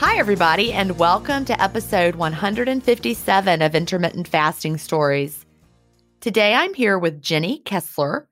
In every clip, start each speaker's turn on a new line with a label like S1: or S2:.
S1: Hi, everybody, and welcome to episode 157 of Intermittent Fasting Stories. Today I'm here with Jeni Kessler.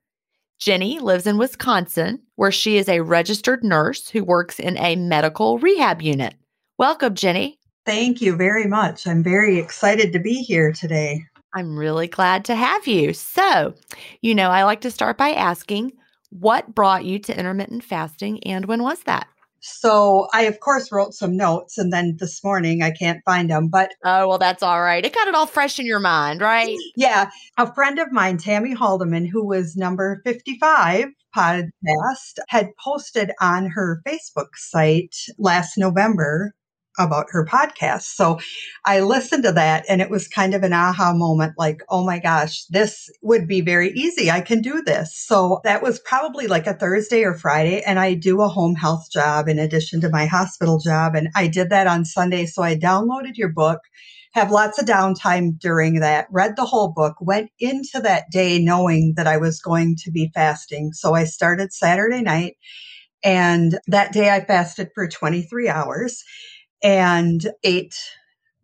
S1: Jeni lives in Wisconsin, where she is a registered nurse who works in a medical rehab unit. Welcome, Jeni.
S2: Thank you very much. I'm very excited to be here today.
S1: I'm really glad to have you. So, you know, I like to start by asking what brought you to intermittent fasting and when was that?
S2: So I, of course, wrote some notes and then this morning I can't find them, but.
S1: Oh, well, that's all right. It got it all fresh in your mind, right?
S2: Yeah. A friend of mine, Tammy Haldeman, who was number 55 podcast, had posted on her Facebook site last November about her podcast. So I listened to that and it was kind of an aha moment like, oh my gosh, this would be very easy. I can do this. So that was probably like a Thursday or Friday. And I do a home health job in addition to my hospital job. And I did that on Sunday. So I downloaded your book. Have lots of downtime during that, read the whole book, went into that day knowing that I was going to be fasting. So I started Saturday night and that day I fasted for 23 hours and ate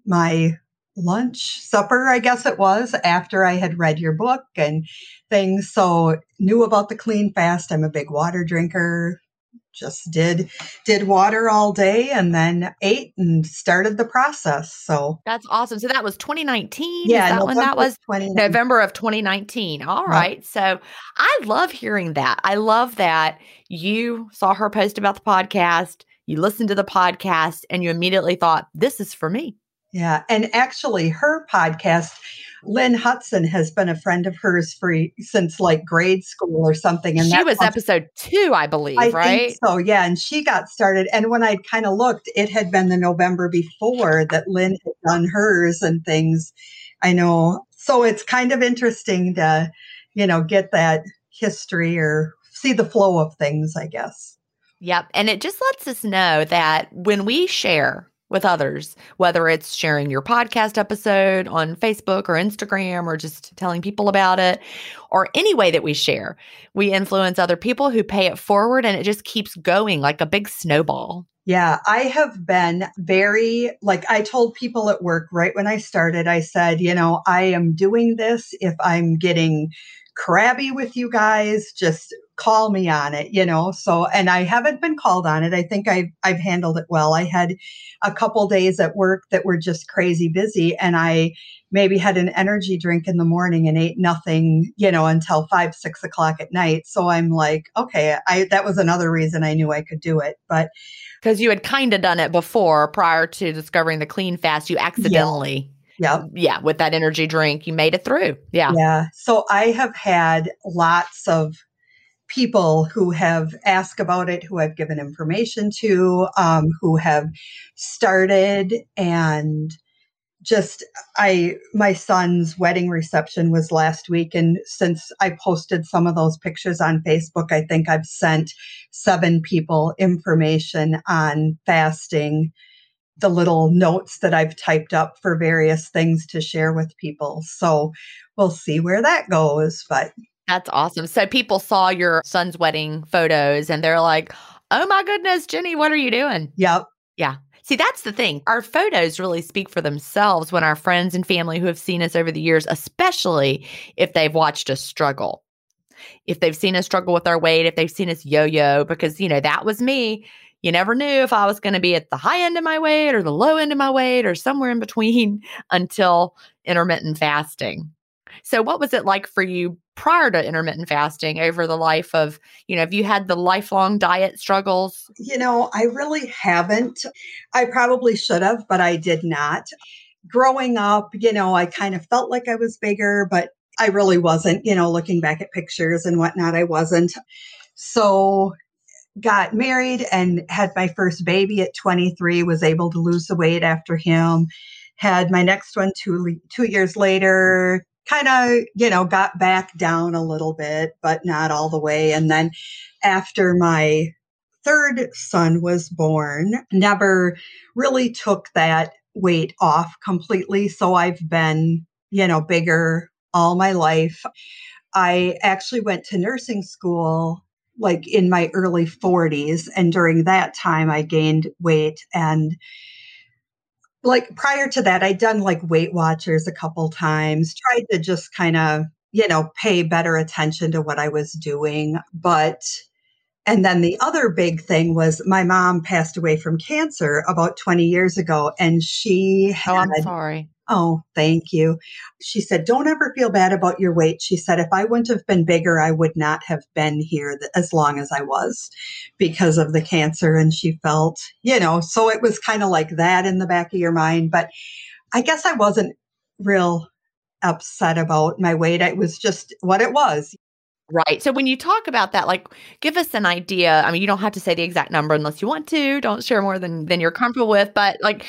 S2: my lunch, supper, I guess it was, after I had read your book and things. So knew about the clean fast. I'm a big water drinker. Just did did water all day and then ate and started the process. So
S1: that's awesome. So that was 2019. Yeah, that when that was November of 2019. All right. right. So I love hearing that. I love that you saw her post about the podcast you listened to the podcast and you immediately thought, this is for me.
S2: Yeah. And actually, her podcast Lynn Hudson has been a friend of hers for since like grade school or something.
S1: And she was episode two, I believe, I right?
S2: so, yeah. And she got started. And when I kind of looked, it had been the November before that Lynn had done hers and things. I know. So it's kind of interesting to, you know, get that history or see the flow of things, I guess.
S1: Yep. And it just lets us know that when we share with others, whether it's sharing your podcast episode on Facebook or Instagram or just telling people about it, or any way that we share, we influence other people who pay it forward and it just keeps going like a big snowball.
S2: Yeah, I have been very, like, I told people at work right when I started, I said, you know, I am doing this if I'm getting crabby with you guys, just call me on it, you know. So, and I haven't been called on it. I think I've I've handled it well. I had a couple days at work that were just crazy busy, and I maybe had an energy drink in the morning and ate nothing, you know, until five six o'clock at night. So I'm like, okay, I that was another reason I knew I could do it, but.
S1: Because you had kind of done it before prior to discovering the clean fast, you accidentally
S2: yeah.
S1: Yeah. With that energy drink, you made it through. Yeah.
S2: Yeah. So I have had lots of people who have asked about it, who I've given information to, um, who have started and just I my son's wedding reception was last week and since I posted some of those pictures on Facebook I think I've sent seven people information on fasting the little notes that I've typed up for various things to share with people. So we'll see where that goes. But
S1: that's awesome. So people saw your son's wedding photos and they're like, oh my goodness, Jeni, what are you doing?
S2: Yep.
S1: Yeah. See, that's the thing. Our photos really speak for themselves when our friends and family who have seen us over the years, especially if they've watched us struggle. If they've seen us struggle with our weight, if they've seen us yo yo, because, you know, that was me you never knew if I was going to be at the high end of my weight or the low end of my weight or somewhere in between until intermittent fasting. So, what was it like for you prior to intermittent fasting over the life of, you know, have you had the lifelong diet struggles?
S2: You know, I really haven't. I probably should have, but I did not. Growing up, you know, I kind of felt like I was bigger, but I really wasn't, you know, looking back at pictures and whatnot, I wasn't. So, got married and had my first baby at 23 was able to lose the weight after him had my next one two two years later kind of you know got back down a little bit but not all the way and then after my third son was born never really took that weight off completely so i've been you know bigger all my life i actually went to nursing school like in my early 40s. And during that time, I gained weight. And like prior to that, I'd done like Weight Watchers a couple times, tried to just kind of, you know, pay better attention to what I was doing. But, and then the other big thing was my mom passed away from cancer about 20 years ago. And she had,
S1: Oh, I'm sorry.
S2: Oh, thank you. She said, Don't ever feel bad about your weight. She said, If I wouldn't have been bigger, I would not have been here as long as I was because of the cancer. And she felt, you know, so it was kind of like that in the back of your mind. But I guess I wasn't real upset about my weight. It was just what it was.
S1: Right. So when you talk about that, like give us an idea. I mean, you don't have to say the exact number unless you want to. Don't share more than than you're comfortable with, but like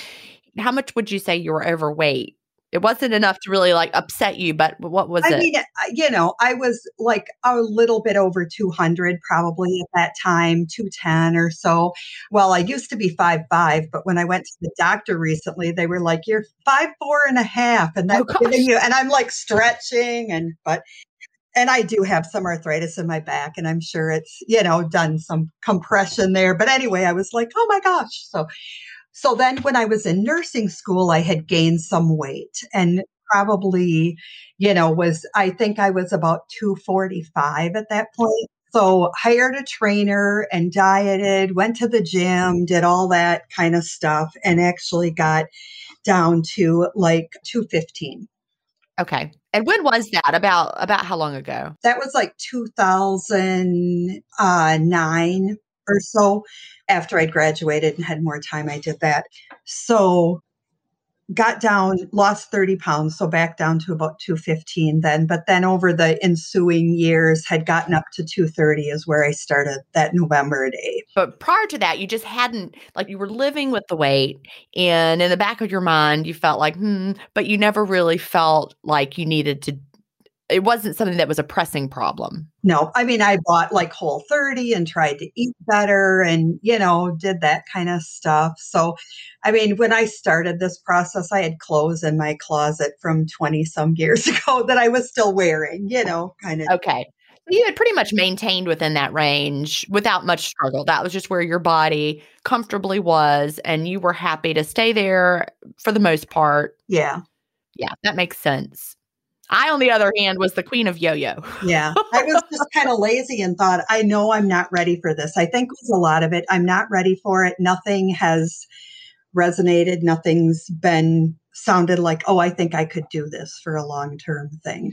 S1: how much would you say you were overweight? It wasn't enough to really like upset you, but what was
S2: I
S1: it?
S2: mean, uh, you know, I was like a little bit over 200 probably at that time, 210 or so. Well, I used to be five five, but when I went to the doctor recently, they were like, "You're five four and a half," and that's oh, giving you. And I'm like stretching, and but and I do have some arthritis in my back, and I'm sure it's you know done some compression there. But anyway, I was like, "Oh my gosh!" So so then when I was in nursing school, I had gained some weight and probably, you know, was, I think I was about 245 at that point. So hired a trainer and dieted, went to the gym, did all that kind of stuff and actually got down to like 215.
S1: Okay. And when was that? About about how long ago?
S2: That was like 2009 or so after I graduated and had more time, I did that. So got down, lost 30 pounds, so back down to about 215 then. But then over the ensuing years, had gotten up to 230 is where I started that November day.
S1: But prior to that, you just hadn't, like, you were living with the weight, and in the back of your mind, you felt like, hmm, but you never really felt like you needed to it wasn't something that was a pressing problem.
S2: No, I mean, I bought like Whole 30 and tried to eat better and, you know, did that kind of stuff. So, I mean, when I started this process, I had clothes in my closet from 20 some years ago that I was still wearing, you know, kind of.
S1: Okay. You had pretty much maintained within that range without much struggle. That was just where your body comfortably was, and you were happy to stay there for the most part.
S2: Yeah.
S1: Yeah, that makes sense. I, on the other hand, was the queen of yo yo.
S2: yeah. I was just kind of lazy and thought, I know I'm not ready for this. I think it was a lot of it. I'm not ready for it. Nothing has resonated. Nothing's been sounded like, oh, I think I could do this for a long term thing.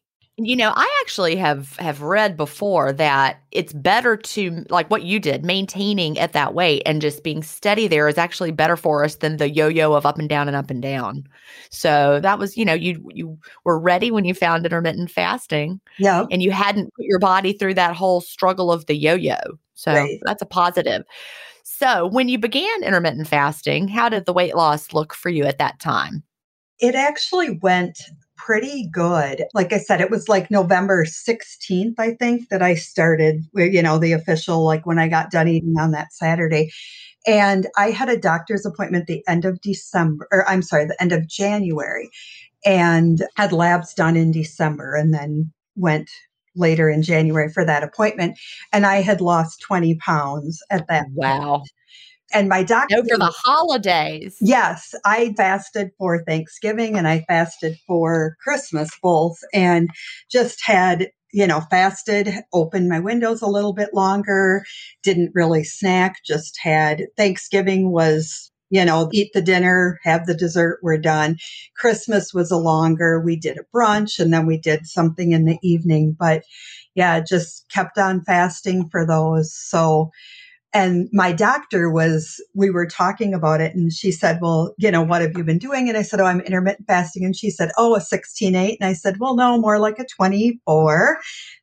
S1: You know, I actually have have read before that it's better to like what you did, maintaining at that weight and just being steady there is actually better for us than the yo-yo of up and down and up and down. So that was, you know, you you were ready when you found intermittent fasting.
S2: Yeah.
S1: And you hadn't put your body through that whole struggle of the yo-yo. So right. that's a positive. So when you began intermittent fasting, how did the weight loss look for you at that time?
S2: It actually went pretty good. Like I said, it was like November 16th, I think, that I started, uh, you know, the official, like when I got done eating on that Saturday. And I had a doctor's appointment the end of December, or I'm sorry, the end of January, and had labs done in December and then went later in January for that appointment. And I had lost 20 pounds at that.
S1: Wow.
S2: Point. And my doctor.
S1: For the holidays.
S2: Yes. I fasted for Thanksgiving and I fasted for Christmas both and just had, you know, fasted, opened my windows a little bit longer, didn't really snack, just had Thanksgiving was you know, eat the dinner, have the dessert, we're done. Christmas was a longer, we did a brunch and then we did something in the evening. But yeah, just kept on fasting for those. So and my doctor was, we were talking about it and she said, well, you know, what have you been doing? And I said, oh, I'm intermittent fasting. And she said, oh, a 16 8. And I said, well, no, more like a 24.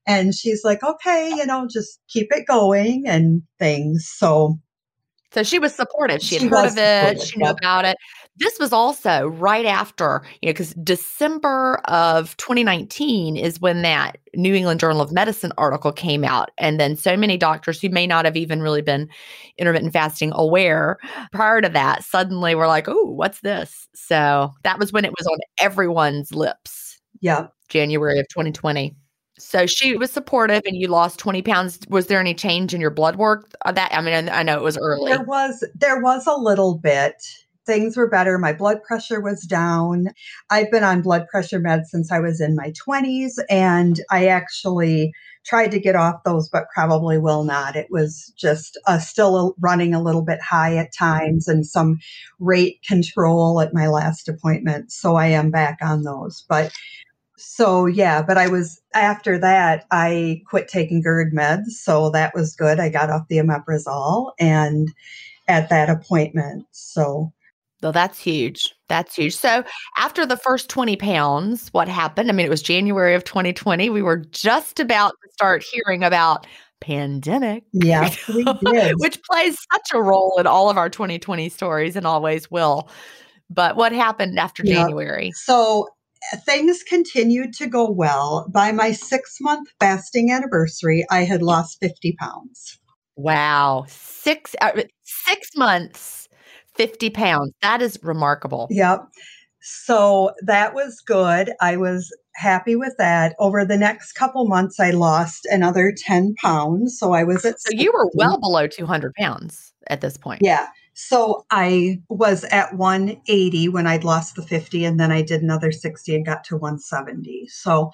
S2: And she's like, okay, you know, just keep it going and things. So,
S1: so she was supportive. She had she heard of it. She knew about it. This was also right after, you know, because December of 2019 is when that New England Journal of Medicine article came out. And then so many doctors who may not have even really been intermittent fasting aware prior to that suddenly were like, oh, what's this? So that was when it was on everyone's lips.
S2: Yeah.
S1: January of 2020. So she was supportive and you lost 20 pounds. Was there any change in your blood work? Uh, that I mean, I know it was early.
S2: There was there was a little bit. Things were better. My blood pressure was down. I've been on blood pressure meds since I was in my 20s and I actually tried to get off those but probably will not. It was just uh, still running a little bit high at times and some rate control at my last appointment. So I am back on those. But so yeah, but I was after that I quit taking GERD meds, so that was good. I got off the omeprazole and at that appointment. So
S1: well, that's huge. That's huge. So, after the first 20 pounds, what happened? I mean, it was January of 2020. We were just about to start hearing about pandemic.
S2: Yeah, we did.
S1: which plays such a role in all of our 2020 stories and always will. But what happened after January?
S2: So, things continued to go well. By my six month fasting anniversary, I had lost 50 pounds.
S1: Wow. Six, uh, six months, 50 pounds. That is remarkable.
S2: Yep. So that was good. I was happy with that. Over the next couple months, I lost another 10 pounds. So I was at.
S1: So you were well below 200 pounds at this point.
S2: Yeah. So I was at 180 when I'd lost the 50, and then I did another 60 and got to 170. So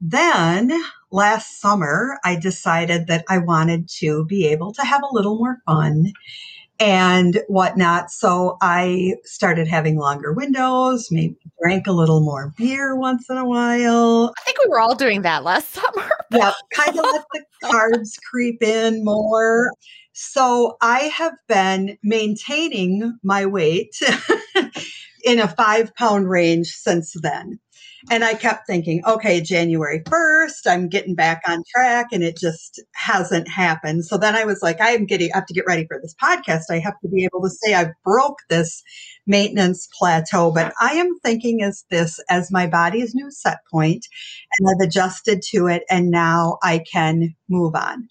S2: then last summer, I decided that I wanted to be able to have a little more fun and whatnot. So I started having longer windows, maybe drank a little more beer once in a while.
S1: I think we were all doing that last summer.
S2: yeah, kind of let the carbs creep in more. So I have been maintaining my weight in a five pound range since then. And I kept thinking, okay, January 1st, I'm getting back on track. And it just hasn't happened. So then I was like, I am getting, I have to get ready for this podcast. I have to be able to say I broke this maintenance plateau. But I am thinking as this as my body's new set point and I've adjusted to it. And now I can move on.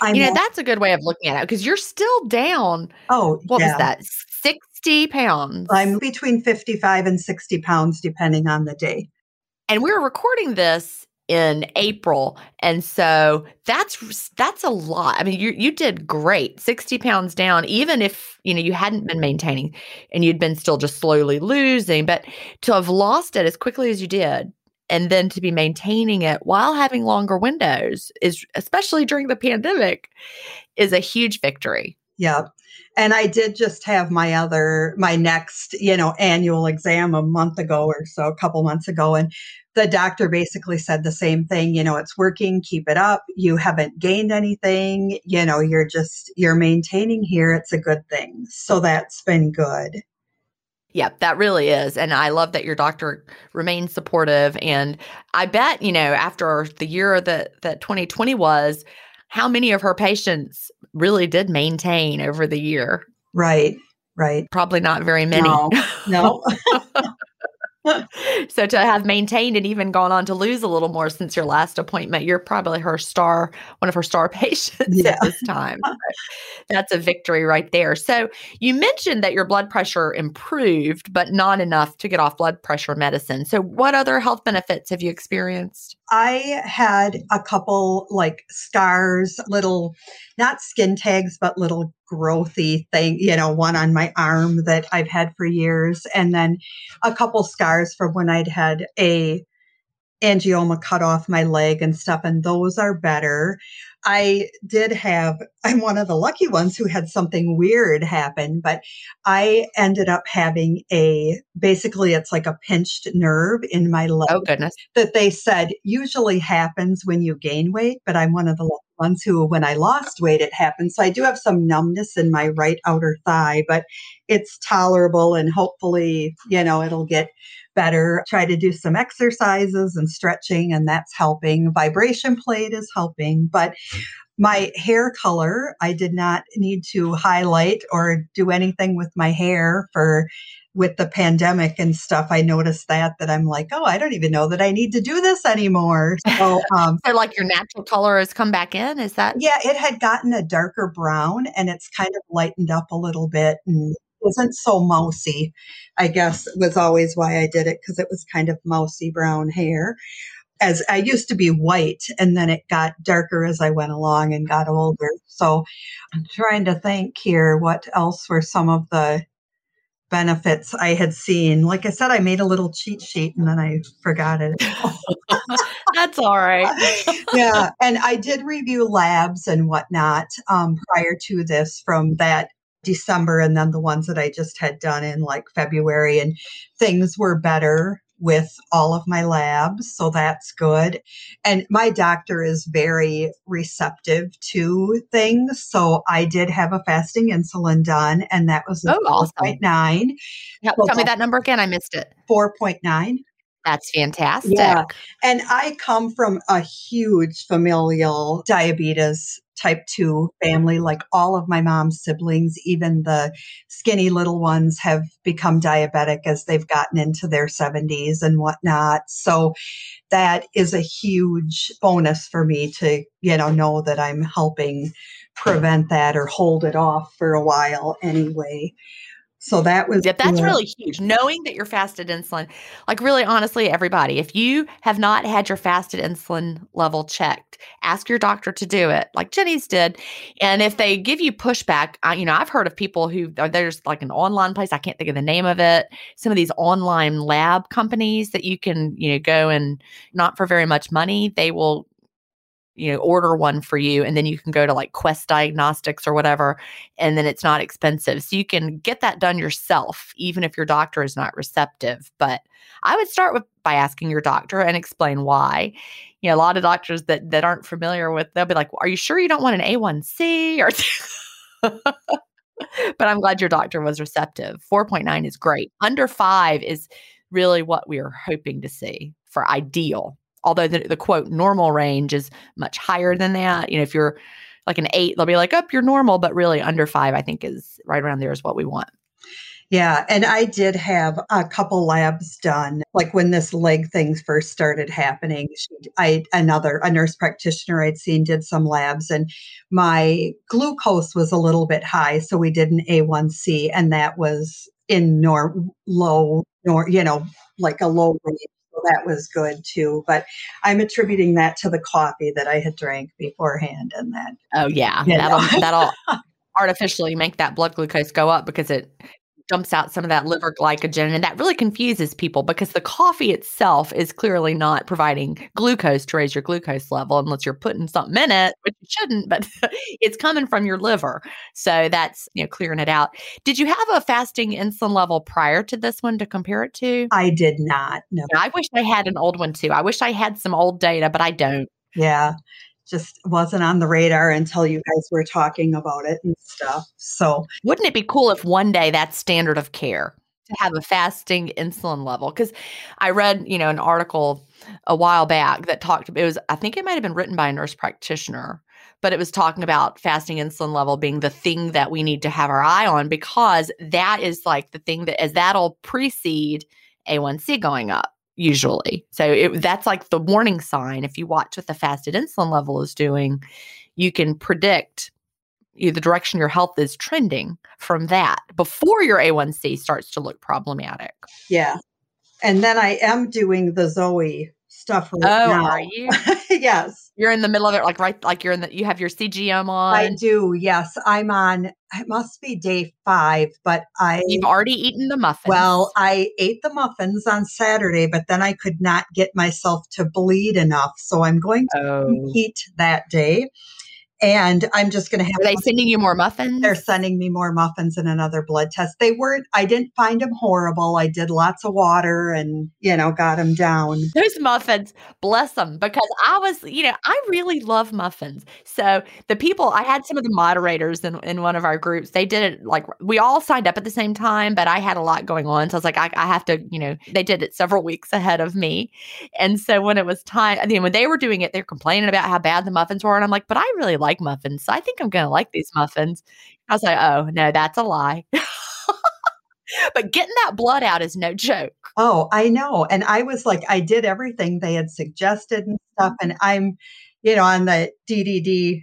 S1: I you know, that's a good way of looking at it because you're still down.
S2: Oh,
S1: what yeah. was that? 60 pounds.
S2: I'm between 55 and 60 pounds, depending on the day.
S1: And we we're recording this in April. And so that's that's a lot. I mean, you you did great. 60 pounds down, even if you know you hadn't been maintaining and you'd been still just slowly losing. But to have lost it as quickly as you did and then to be maintaining it while having longer windows is especially during the pandemic is a huge victory
S2: yeah and i did just have my other my next you know annual exam a month ago or so a couple months ago and the doctor basically said the same thing you know it's working keep it up you haven't gained anything you know you're just you're maintaining here it's a good thing so that's been good
S1: yeah, that really is. And I love that your doctor remains supportive. And I bet, you know, after the year that, that 2020 was, how many of her patients really did maintain over the year?
S2: Right, right.
S1: Probably not very many.
S2: No, no.
S1: so to have maintained and even gone on to lose a little more since your last appointment, you're probably her star, one of her star patients yeah. at this time. that's a victory right there. So you mentioned that your blood pressure improved, but not enough to get off blood pressure medicine. So what other health benefits have you experienced?
S2: I had a couple like scars, little, not skin tags, but little growthy thing, you know, one on my arm that I've had for years, and then a couple scars from when I'd had a angioma cut off my leg and stuff, and those are better. I did have, I'm one of the lucky ones who had something weird happen, but I ended up having a basically it's like a pinched nerve in my leg.
S1: Oh, goodness.
S2: That they said usually happens when you gain weight, but I'm one of the lucky ones who, when I lost weight, it happened. So I do have some numbness in my right outer thigh, but it's tolerable and hopefully, you know, it'll get better. Try to do some exercises and stretching, and that's helping. Vibration plate is helping, but my hair color, I did not need to highlight or do anything with my hair for with the pandemic and stuff, I noticed that that I'm like, oh, I don't even know that I need to do this anymore. So,
S1: um, so like your natural color has come back in. Is that?
S2: Yeah, it had gotten a darker brown, and it's kind of lightened up a little bit and isn't so mousy. I guess was always why I did it because it was kind of mousy brown hair. As I used to be white, and then it got darker as I went along and got older. So I'm trying to think here what else were some of the benefits I had seen. Like I said, I made a little cheat sheet and then I forgot it.
S1: That's all right.
S2: yeah. And I did review labs and whatnot um, prior to this from that December and then the ones that I just had done in like February, and things were better with all of my labs. So that's good. And my doctor is very receptive to things. So I did have a fasting insulin done, and that was oh, awesome. 4.9.
S1: Yeah, so tell me that number again. I missed it.
S2: 4.9.
S1: That's fantastic. Yeah.
S2: And I come from a huge familial diabetes type 2 family. Like all of my mom's siblings, even the skinny little ones, have become diabetic as they've gotten into their 70s and whatnot. So that is a huge bonus for me to, you know, know that I'm helping prevent that or hold it off for a while anyway. So that was
S1: yeah, that's really huge. Knowing that you're fasted insulin, like really honestly, everybody, if you have not had your fasted insulin level checked, ask your doctor to do it, like Jeni's did. And if they give you pushback, I, you know, I've heard of people who uh, there's like an online place, I can't think of the name of it. Some of these online lab companies that you can, you know, go and not for very much money, they will you know order one for you and then you can go to like quest diagnostics or whatever and then it's not expensive. So you can get that done yourself even if your doctor is not receptive. But i would start with by asking your doctor and explain why. You know a lot of doctors that that aren't familiar with they'll be like are you sure you don't want an a1c or but i'm glad your doctor was receptive. 4.9 is great. Under 5 is really what we are hoping to see for ideal although the, the quote normal range is much higher than that. You know, if you're like an eight, they'll be like, up, oh, you're normal, but really under five, I think is right around there is what we want.
S2: Yeah, and I did have a couple labs done. Like when this leg thing first started happening, I another a nurse practitioner I'd seen did some labs, and my glucose was a little bit high, so we did an A1C, and that was in nor low, nor you know, like a low range that was good too. But I'm attributing that to the coffee that I had drank beforehand, and that.
S1: Oh yeah, that'll that'll artificially make that blood glucose go up because it dumps out some of that liver glycogen. And that really confuses people because the coffee itself is clearly not providing glucose to raise your glucose level unless you're putting something in it, which you shouldn't, but it's coming from your liver. So that's, you know, clearing it out. Did you have a fasting insulin level prior to this one to compare it to?
S2: I did not. No.
S1: I wish I had an old one too. I wish I had some old data, but I don't.
S2: Yeah just wasn't on the radar until you guys were talking about it and stuff. So,
S1: wouldn't it be cool if one day that standard of care to have a fasting insulin level? Because I read, you know, an article a while back that talked. It was, I think, it might have been written by a nurse practitioner, but it was talking about fasting insulin level being the thing that we need to have our eye on because that is like the thing that as that'll precede A1C going up usually. So it, that's like the warning sign. If you watch what the fasted insulin level is doing, you can predict you the direction your health is trending from that before your A1C starts to look problematic.
S2: Yeah. And then I am doing the Zoe stuff right
S1: oh,
S2: now.
S1: are you?
S2: yes.
S1: You're in the middle of it, like right, like you're in the. You have your CGM on.
S2: I do. Yes, I'm on. It must be day five, but I.
S1: You've already eaten the muffins.
S2: Well, I ate the muffins on Saturday, but then I could not get myself to bleed enough, so I'm going to oh. eat that day. And I'm just going to have.
S1: Are they sending you more muffins?
S2: They're sending me more muffins and another blood test. They weren't. I didn't find them horrible. I did lots of water and you know got them down.
S1: Those muffins, bless them, because I was, you know, I really love muffins. So the people, I had some of the moderators in in one of our groups. They did it like we all signed up at the same time, but I had a lot going on, so I was like, I, I have to, you know, they did it several weeks ahead of me, and so when it was time, I mean, when they were doing it, they're complaining about how bad the muffins were, and I'm like, but I really like muffins, so I think I'm going to like these muffins. I was like, oh, no, that's a lie. but getting that blood out is no joke.
S2: Oh, I know. And I was like, I did everything they had suggested and stuff. And mm-hmm. I'm, you know, on the DDD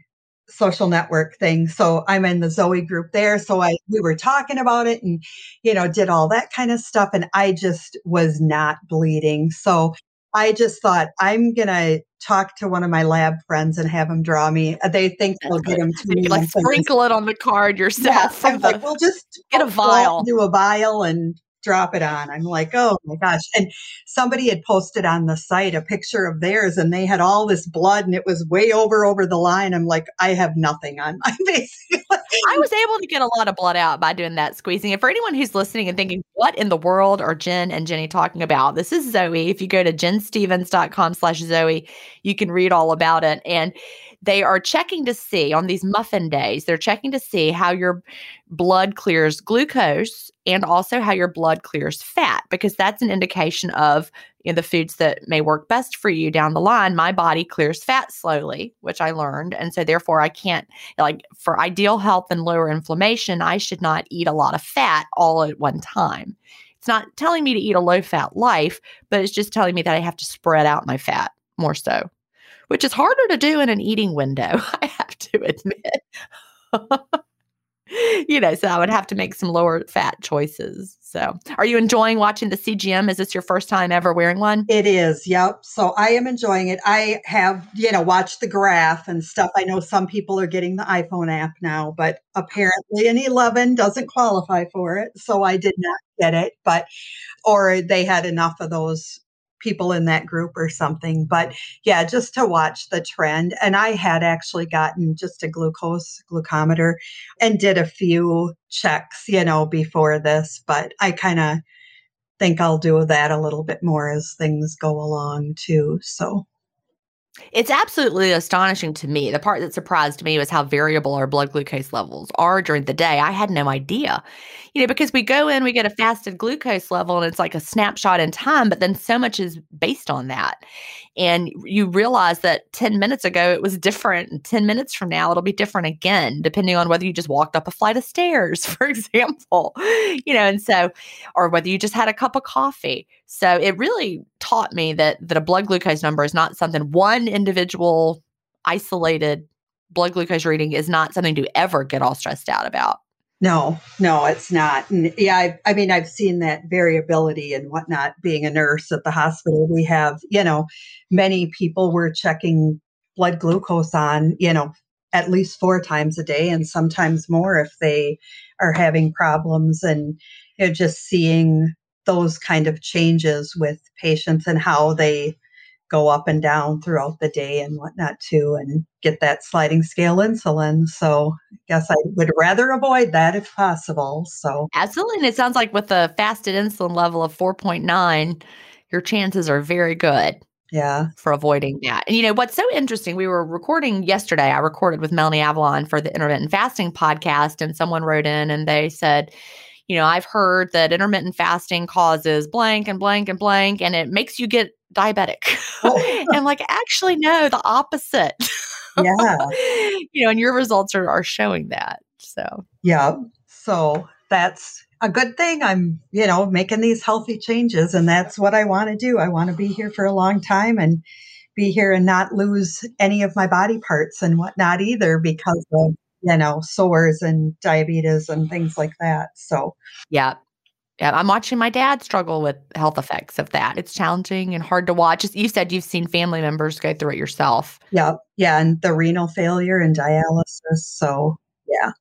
S2: social network thing. So I'm in the Zoe group there. So I we were talking about it and you know did all that kind of stuff and I just was not bleeding. So I just thought I'm gonna talk to one of my lab friends and have them draw me. Uh, they think they'll get them to me.
S1: Like sprinkle it on the card yourself.
S2: Yeah, I'm like, we'll just
S1: get a vial,
S2: do a vial, and drop it on. I'm like, oh my gosh. And somebody had posted on the site a picture of theirs and they had all this blood and it was way over over the line. I'm like, I have nothing on my face.
S1: I was able to get a lot of blood out by doing that squeezing. And for anyone who's listening and thinking, what in the world are Gin and Jeni talking about? This is Zoe. If you go to ginstevens.com slash Zoe, you can read all about it. And they are checking to see on these muffin days, they're checking to see how your blood clears glucose and also how your blood clears fat, because that's an indication of you know, the foods that may work best for you down the line. My body clears fat slowly, which I learned. And so therefore I can't like for ideal health and lower inflammation, I should not eat a lot of fat all at one time. It's not telling me to eat a low fat life, but it's just telling me that I have to spread out my fat more so which is harder to do in an eating window, I have to admit. you know, so I would have to make some lower fat choices. So, are you enjoying watching the CGM? Is this your first time ever wearing one?
S2: It is. Yep. So, I am enjoying it. I have, you know, watched the graph and stuff. I know some people are getting the iPhone app now, but apparently an 11 doesn't qualify for it. So, I did not get it, but or they had enough of those people in that group or something. But yeah, just to watch the trend. And I had actually gotten just a glucose glucometer and did a few checks, you know, before this, but I kind of think I'll do that a little bit more as things go along too. So
S1: it's absolutely astonishing to me. The part that surprised me was how variable our blood glucose levels are during the day. I had no idea, you know, because we go in, we get a fasted glucose level and it's like a snapshot in time, but then so much is based on that. And you realize that 10 minutes ago it was different. And 10 minutes from now, it'll be different again, depending on whether you just walked up a flight of stairs, for example, you know, and so, or whether you just had a cup of coffee. So it really taught me that, that a blood glucose number is not something one individual isolated blood glucose reading is not something to ever get all stressed out about.
S2: No, no, it's not. And yeah, I, I, mean, I've seen that variability and whatnot. Being a nurse at the hospital, we have, you know, many people were checking blood glucose on, you know, at least four times a day and sometimes more if they are having problems and you know, just seeing those kind of changes with patients and how they go up and down throughout the day and whatnot too, and get that sliding scale insulin. So I guess I would rather avoid that if possible. So
S1: absolutely. And it sounds like with a fasted insulin level of 4.9, your chances are very good.
S2: Yeah.
S1: For avoiding that. And you know, what's so interesting, we were recording yesterday. I recorded with Melanie Avalon for the intermittent fasting podcast, and someone wrote in and they said, you know, I've heard that intermittent fasting causes blank and blank and blank, and it makes you get diabetic. Oh. and like, actually, no, the opposite.
S2: Yeah.
S1: you know, and your results are, are showing that. So,
S2: yeah. So that's a good thing. I'm, you know, making these healthy changes, and that's what I want to do. I want to be here for a long time and be here and not lose any of my body parts and whatnot either because of, you know, sores and diabetes and things like that. So,
S1: yeah. Yeah, I'm watching my dad struggle with health effects of that. It's challenging and hard to watch. You said you've seen family members go through it yourself.
S2: Yeah, yeah, and the renal failure and dialysis. So, yeah,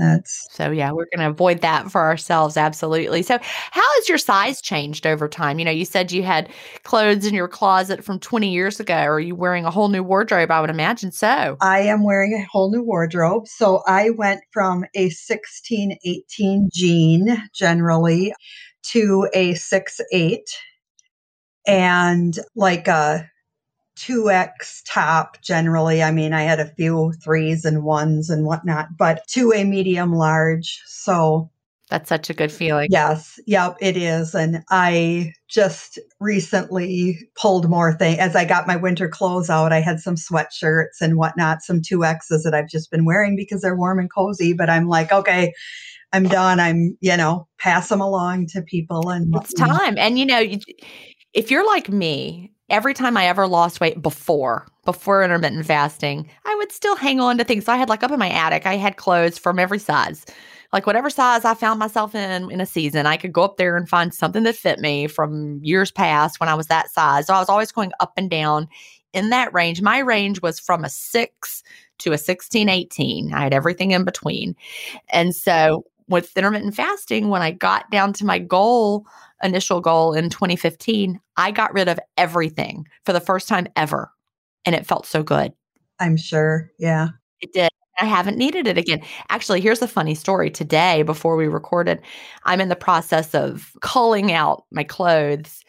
S2: That's
S1: so yeah, we're going to avoid that for ourselves absolutely. So, how has your size changed over time? You know, you said you had clothes in your closet from 20 years ago. Are you wearing a whole new wardrobe? I would imagine so.
S2: I am wearing a whole new wardrobe. So, I went from a 16 18 jean generally to a 6 8 and like a 2X top generally. I mean, I had a few threes and ones and whatnot, but to a medium large. So
S1: that's such a good feeling.
S2: Yes. Yep, it is. And I just recently pulled more things as I got my winter clothes out. I had some sweatshirts and whatnot, some 2Xs that I've just been wearing because they're warm and cozy. But I'm like, okay, I'm done. I'm, you know, pass them along to people. And
S1: it's time. And, you know, if you're like me, every time I ever lost weight before, before intermittent fasting, I would still hang on to things. So I had like up in my attic, I had clothes from every size. Like whatever size I found myself in in a season, I could go up there and find something that fit me from years past when I was that size. So I was always going up and down in that range. My range was from a 6 to a 16, 18. I had everything in between. And so with intermittent fasting, when I got down to my goal initial goal in 2015, I got rid of everything for the first time ever. And it felt so good.
S2: I'm sure. Yeah.
S1: It did. I haven't needed it again. Actually, here's a funny story. Today, before we recorded, I'm in the process of culling out my clothes,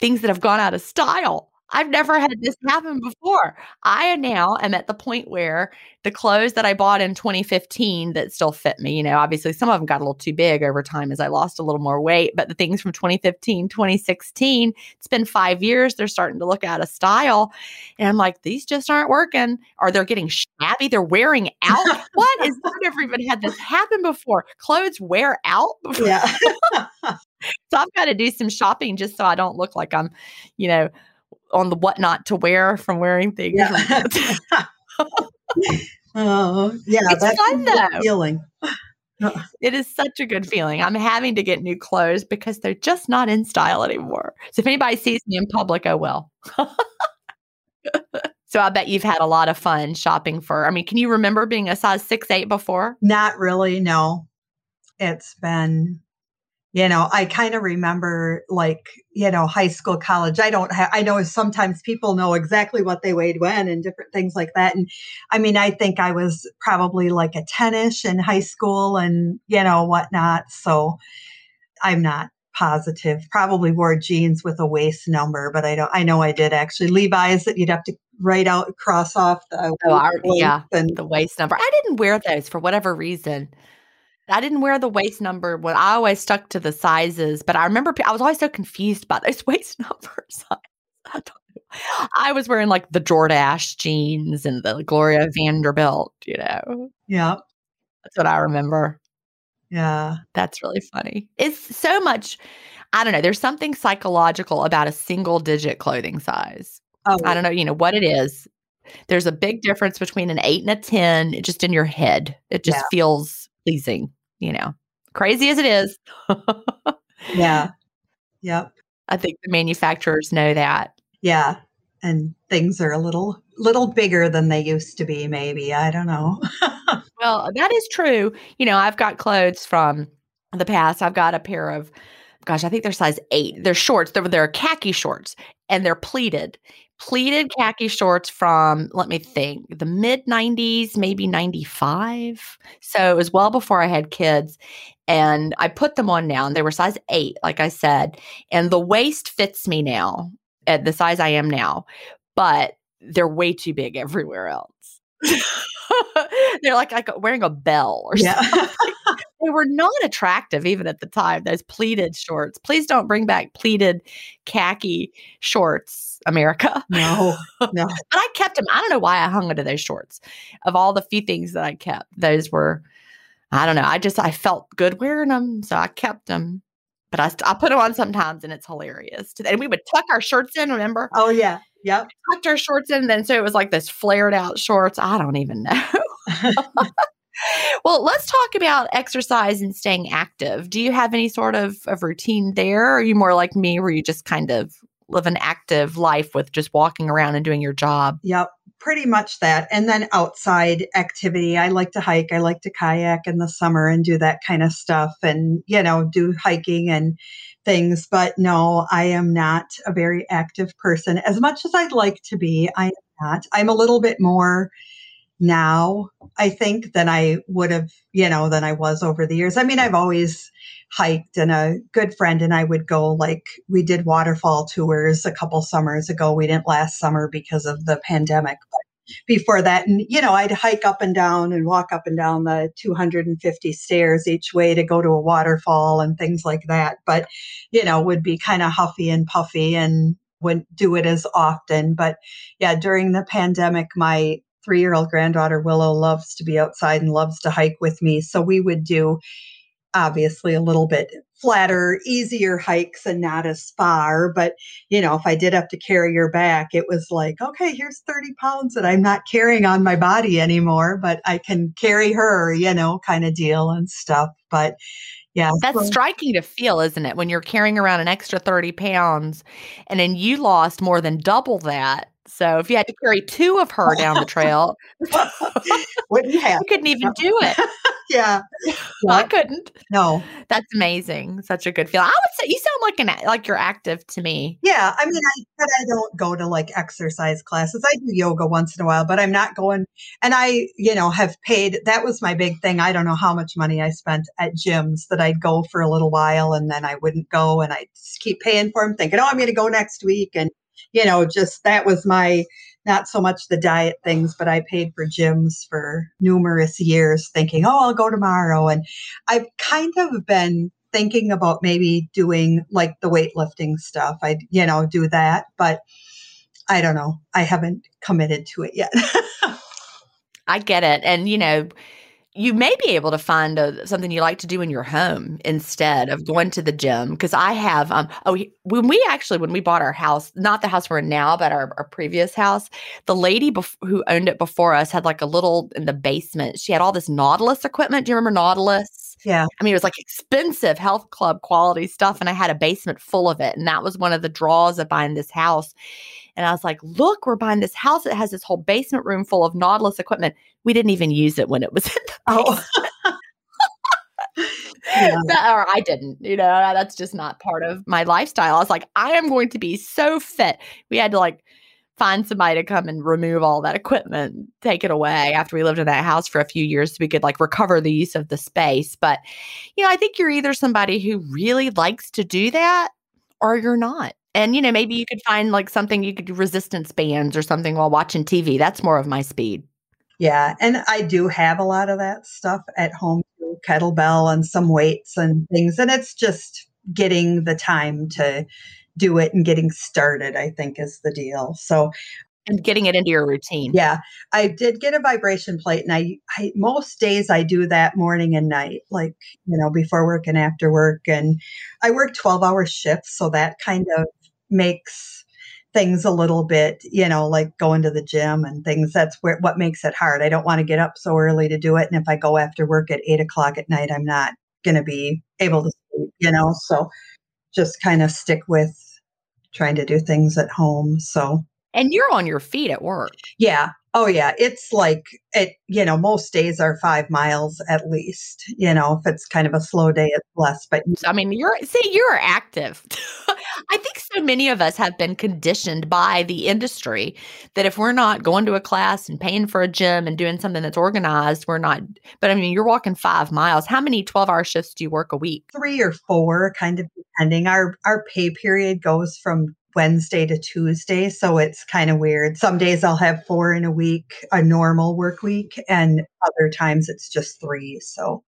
S1: things that have gone out of style. I've never had this happen before. I now am at the point where the clothes that I bought in 2015 that still fit me, you know, obviously some of them got a little too big over time as I lost a little more weight, but the things from 2015, 2016, it's been five years, they're starting to look out of style. And I'm like, these just aren't working, or they're getting shabby, they're wearing out. what is, I've never even had this happen before. Clothes wear out before. Yeah. so I've got to do some shopping just so I don't look like I'm, you know, on the what not to wear from wearing things. Yeah.
S2: oh, yeah,
S1: it's
S2: that's
S1: fun though.
S2: Feeling.
S1: it is such a good feeling. I'm having to get new clothes because they're just not in style anymore. So if anybody sees me in public, oh well. so I bet you've had a lot of fun shopping for. I mean, can you remember being a size six eight before?
S2: Not really. No, it's been you know i kind of remember like you know high school college i don't have i know sometimes people know exactly what they weighed when and different things like that and i mean i think i was probably like a 10ish in high school and you know whatnot so i'm not positive. Probably wore jeans with a waist number but i don't i know i did actually. Levi's that you'd have to write out cross off the
S1: oh, yeah and, the waist number. I didn't wear those for whatever reason I didn't wear the waist number when I always stuck to the sizes, but I remember I was always so confused by those waist numbers. I, I was wearing like the Jordache jeans and the Gloria Vanderbilt, you know.
S2: Yeah.
S1: That's what I remember.
S2: Yeah.
S1: That's really funny. It's so much, I don't know, there's something psychological about a single digit clothing size. Oh. I don't know, you know, what it is. There's a big difference between an eight and a 10, just in your head. It just yeah. feels pleasing you know, crazy as it is.
S2: yeah. Yep.
S1: I think the manufacturers know that.
S2: Yeah. And things are a little little bigger than they used to be, maybe. I don't know.
S1: well, that is true. You know, I've got clothes from the past. I've got a pair of gosh, I think they're size eight. They're shorts. They're, they're khaki shorts and they're pleated pleated mm. khaki shorts from, let me think, the mid 90s, maybe 95. So it was well before I had kids. And I put them on now, and they were size eight, like I said. And the waist fits me now at the size I am now, but they're way too big everywhere else. they're like, like wearing a bell or yeah. something. they were not attractive even at the time. Those pleated shorts. Please don't bring back pleated khaki shorts, America.
S2: No, no.
S1: but I kept them. I don't know why I hung onto those shorts. Of all the few things that I kept, those were. I don't know. I just I felt good wearing them, so I kept them. But I, I put them on sometimes, and it's hilarious. And we would tuck our shirts in. Remember?
S2: Oh yeah, yep.
S1: Tucked our shorts in, and then so it was like this flared out shorts. I don't even know. well, let's talk about exercise and staying active. Do you have any sort of, of routine there? Or are you more like me where you just kind of live an active life with just walking around and doing your job?
S2: Yep. pretty much that. And then outside activity, I like to hike. I like to kayak in the summer and do that kind of stuff and, you know, do hiking and things. But no, I am not a very active person. As much as I'd like to be, I am not. I'm a little bit more now, I think, than I would have, you know, than I was over the years. I mean, I've always hiked and a good friend and I would go like we did waterfall tours a couple summers ago. We didn't last summer because of the pandemic. But before that and you know I'd hike up and down and walk up and down the 250 stairs each way to go to a waterfall and things like that. But you know, would be kind of huffy and puffy and wouldn't do it as often. But yeah, during the pandemic, my three year old granddaughter Willow loves to be outside and loves to hike with me. So we would do obviously a little bit flatter, easier hikes and not as far. But, you know, if I did have to carry her back, it was like, okay, here's 30 pounds that I'm not carrying on my body anymore, but I can carry her, you know, kind of deal and stuff. But yeah.
S1: That's so. striking to feel, isn't it? When you're carrying around an extra 30 pounds and then you lost more than double that so if you had to carry two of her down the trail,
S2: wouldn't have.
S1: You couldn't even do it.
S2: yeah.
S1: I couldn't.
S2: No.
S1: That's amazing. Such a good feeling. I would say you sound like an like you're active to me.
S2: Yeah. I mean, I but I don't go to like exercise classes. I do yoga once in a while, but I'm not going and I, you know, have paid that was my big thing. I don't know how much money I spent at gyms that I'd go for a little while and then I wouldn't go and I'd keep paying for them thinking, oh, I'm going to go next week. And you know, just that was my not so much the diet things, but I paid for gyms for numerous years thinking, oh, I'll go tomorrow. And I've kind of been thinking about maybe doing like the weightlifting stuff. I, you know, do that, but I don't know. I haven't committed to it yet.
S1: I get it. And, you know, you may be able to find a, something you like to do in your home instead of going to the gym. Because I have, um, oh, when we actually when we bought our house, not the house we're in now, but our, our previous house, the lady bef- who owned it before us had like a little in the basement. She had all this Nautilus equipment. Do you remember Nautilus?
S2: Yeah.
S1: I mean, it was like expensive health club quality stuff, and I had a basement full of it, and that was one of the draws of buying this house. And I was like, look, we're buying this house. It has this whole basement room full of Nautilus equipment. We didn't even use it when it was in the oh. yeah. that, or I didn't, you know, uh, that's just not part of my lifestyle. I was like, I am going to be so fit. We had to like find somebody to come and remove all that equipment, take it away after we lived in that house for a few years so we could like recover the use of the space. But, you know, I think you're either somebody who really likes to do that or you're not. And, you know, maybe you could find like something you could do resistance bands or something while watching TV. That's more of my speed.
S2: Yeah. And I do have a lot of that stuff at home, kettlebell and some weights and things. And it's just getting the time to do it and getting started, I think is the deal. So,
S1: and getting it into your routine.
S2: Yeah. I did get a vibration plate and I, I most days I do that morning and night, like, you know, before work and after work. And I work 12 hour shifts. So that kind of makes things a little bit, you know, like going to the gym and things. That's where what makes it hard. I don't want to get up so early to do it. And if I go after work at eight o'clock at night, I'm not going to be able to sleep, you know. So just kind of stick with trying to do things at home. So
S1: and you're on your feet at work.
S2: Yeah. Oh yeah. It's like it, you know, most days are five miles at least. You know, if it's kind of a slow day, it's less. But
S1: I mean, you're see, you're active. I think so many of us have been conditioned by the industry that if we're not going to a class and paying for a gym and doing something that's organized, we're not. But I mean, you're walking five miles. How many 12 hour shifts do you work a week?
S2: Three or four, kind of depending. Our our pay period goes from Wednesday to Tuesday. So it's kind of weird. Some days I'll have four in a week, a normal work week, and other times it's just three. So.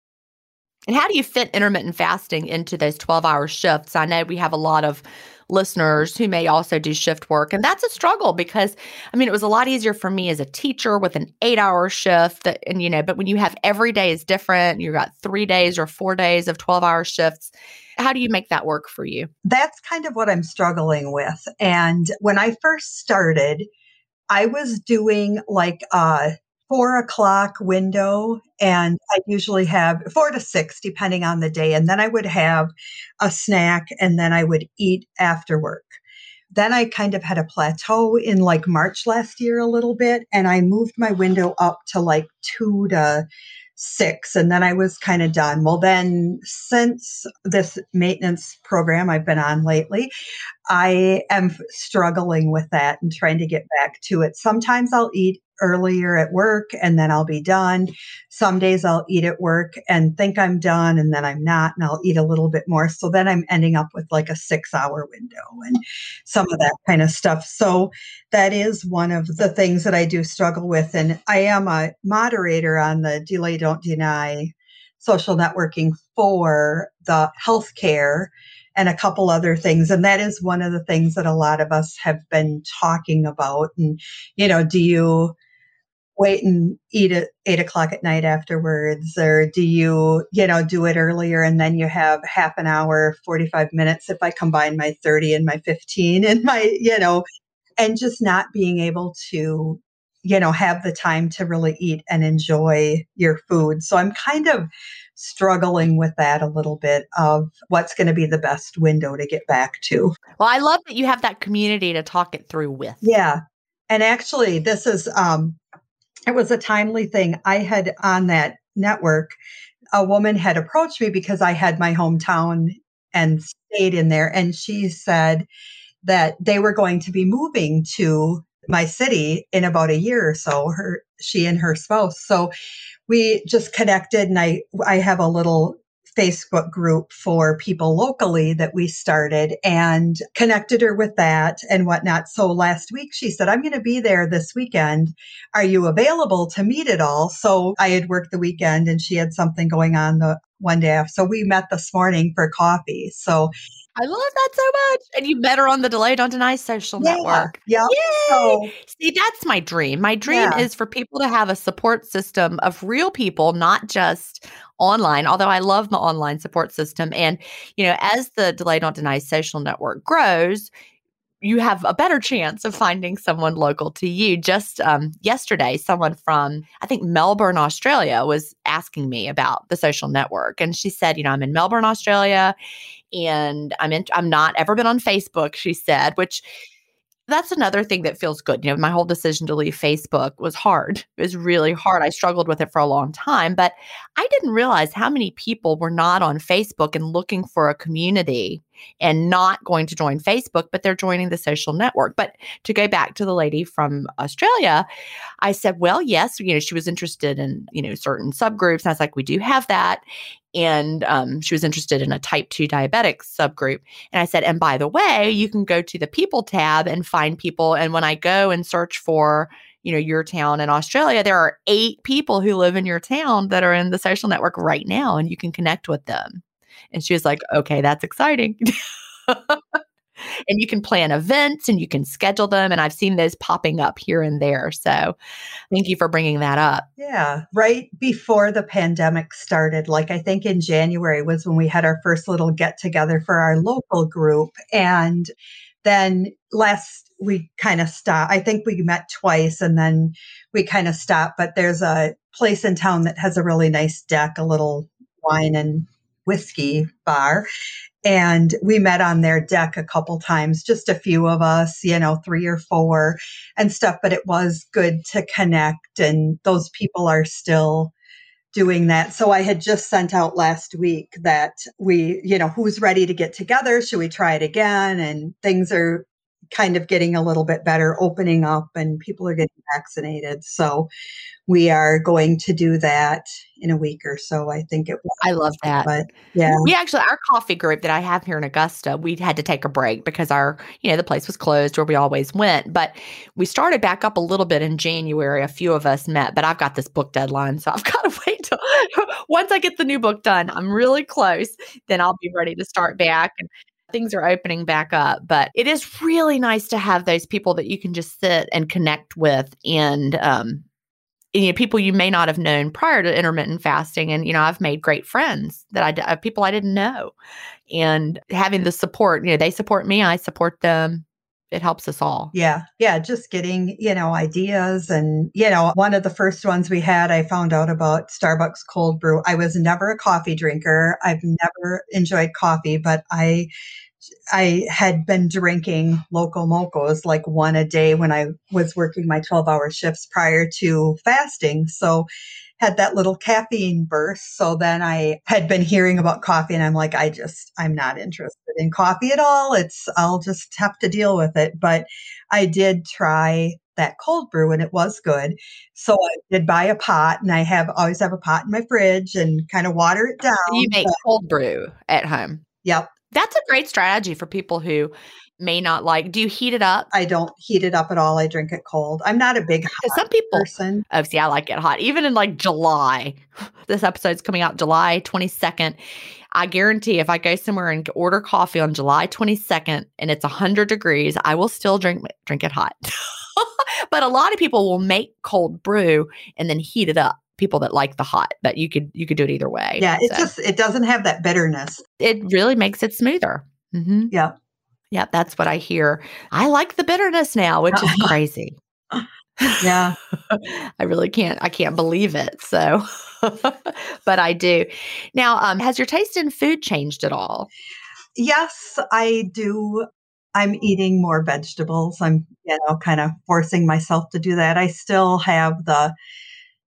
S1: And how do you fit intermittent fasting into those 12 hour shifts? I know we have a lot of listeners who may also do shift work. And that's a struggle because, I mean, it was a lot easier for me as a teacher with an eight hour shift. That, and, you know, but when you have every day is different, you've got three days or four days of 12 hour shifts. How do you make that work for you?
S2: That's kind of what I'm struggling with. And when I first started, I was doing like a four o'clock window and I usually have four to six, depending on the day. And then I would have a snack and then I would eat after work. then I kind of had a plateau in like March last year a little bit, and I moved my window up to like two to six, and then I was kind of done. Well, then since this maintenance program I've been on lately, I am struggling with that and trying to get back to it. Sometimes I'll eat earlier at work and then I'll be done. Some days I'll eat at work and think I'm done and then I'm not and I'll eat a little bit more. So then I'm ending up with like a six hour window and some of that kind of stuff. So that is one of the things that I do struggle with. And I am a moderator on the Delay Don't Deny social networking for the healthcare and a couple other things. And that is one of the things that a lot of us have been talking about. And, you know, do you wait and eat at eight o'clock at night afterwards or do you you know do it earlier and then you have half an hour 45 minutes if i combine my 30 and my 15 and my you know and just not being able to you know have the time to really eat and enjoy your food. So i'm kind of struggling with that a little bit of what's going to be the best window to get back to.
S1: Well i love that you have that community to talk it through with.
S2: Yeah. And actually this is um it was a timely thing. I had on that network, a woman had approached me because I had my hometown and stayed in there. And she said that they were going to be moving to my city in about a year or so, her she and her spouse. So we just connected and I I have a little Facebook group for people locally that we started and connected her with that and whatnot. So last week she said, I'm going to be there this weekend. Are you available to meet at all? So I had worked the weekend and she had something going on the one day. So we met this morning for coffee. So
S1: I love that so much. And you met her on the Delay Don't Deny social
S2: yeah,
S1: network.
S2: Yeah. So,
S1: See, that's my dream. My dream yeah. is for people to have a support system of real people, not just online, although I love my online support system. And, you know, as the Delay Don't Deny social network grows, you have a better chance of finding someone local to you. Just um, yesterday, someone from, I think, Melbourne, Australia was asking me about the social network. And she said, you know, I'm in Melbourne, Australia, and I'm in, I'm not ever been on Facebook, she said, which that's another thing that feels good. You know, my whole decision to leave Facebook was hard. It was really hard. I struggled with it for a long time, but I didn't realize how many people were not on Facebook and looking for a community and not going to join Facebook, but they're joining the social network. But to go back to the lady from Australia, I said, well, yes, you know, she was interested in, you know, certain subgroups. And I was like, we do have that. And um, she was interested in a type 2 diabetic subgroup. And I said, and by the way, you can go to the people tab and find people. And when I go and search for, you know, your town in Australia, there are eight people who live in your town that are in the social network right now, and you can connect with them. And she was like, okay, that's exciting. and you can plan events and you can schedule them. And I've seen those popping up here and there. So thank you for bringing that up.
S2: Yeah. Right before the pandemic started, like I think in January was when we had our first little get together for our local group. And then last we kind of stopped. I think we met twice and then we kind of stopped. But there's a place in town that has a really nice deck, a little wine and whiskey bar. And we met on their deck a couple times, just a few of us, you know, three or four and stuff. But it was good to connect. And those people are still doing that. So I had just sent out last week that we, you know, who's ready to get together? Should we try it again? And things are kind of getting a little bit better, opening up, and people are getting vaccinated. So we are going to do that in a week or so. I think it
S1: was. I love that.
S2: But yeah.
S1: We actually, our coffee group that I have here in Augusta, we had to take a break because our, you know, the place was closed where we always went. But we started back up a little bit in January. A few of us met, but I've got this book deadline. So I've got to wait till once I get the new book done, I'm really close. Then I'll be ready to start back. And things are opening back up. But it is really nice to have those people that you can just sit and connect with and, um, you know, people you may not have known prior to intermittent fasting. And, you know, I've made great friends that I, people I didn't know. And having the support, you know, they support me, I support them it helps us all.
S2: Yeah. Yeah. Just getting, you know, ideas. And, you know, one of the first ones we had, I found out about Starbucks cold brew. I was never a coffee drinker. I've never enjoyed coffee, but I I had been drinking local mocos like one a day when I was working my 12 hour shifts prior to fasting. So had that little caffeine burst. So then I had been hearing about coffee and I'm like, I just, I'm not interested in coffee at all. It's, I'll just have to deal with it. But I did try that cold brew and it was good. So I did buy a pot and I have always have a pot in my fridge and kind of water it down.
S1: You make
S2: but,
S1: cold brew at home.
S2: Yep.
S1: That's a great strategy for people who may not like. Do you heat it up?
S2: I don't heat it up at all. I drink it cold. I'm not a big hot
S1: some people.
S2: person.
S1: Oh, see, I like it hot. Even in like July, this episode's coming out July 22nd. I guarantee if I go somewhere and order coffee on July 22nd and it's 100 degrees, I will still drink drink it hot. but a lot of people will make cold brew and then heat it up people that like the hot but you could you could do it either way
S2: Yeah, it
S1: So,
S2: just it doesn't have that bitterness.
S1: it really makes it smoother hmm
S2: Yeah.
S1: yeah that's what i hear i like the bitterness now which is crazy
S2: Yeah.
S1: i really can't i can't believe it so but i do now um has your taste in food changed at all
S2: Yes, I do. I'm eating more vegetables. I'm, you know, kind of forcing myself to do that. I still have the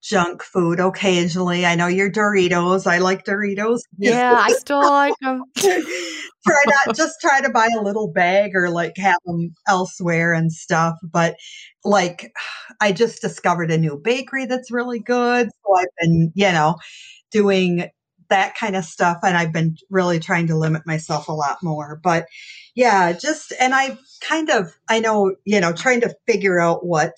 S2: junk food occasionally. I know your Doritos. I like Doritos.
S1: yeah i still like them
S2: try not just try to buy a little bag or like have them elsewhere and stuff. But like, I just discovered a new bakery that's really good. So I've been, you know, doing that kind of stuff. And I've been really trying to limit myself a lot more. But yeah, just, and I kind of, I know, you know, trying to figure out what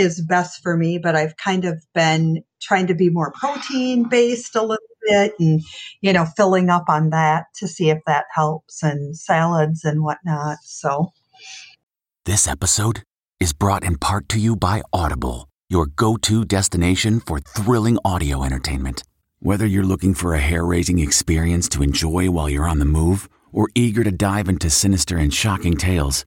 S2: is best for me, but I've kind of been trying to be more protein based a little bit and you know, filling up on that to see if that helps and salads and whatnot. So,
S3: This episode is brought in part to you by Audible, your go to destination for thrilling audio entertainment. Whether you're looking for a hair raising experience to enjoy while you're on the move or eager to dive into sinister and shocking tales,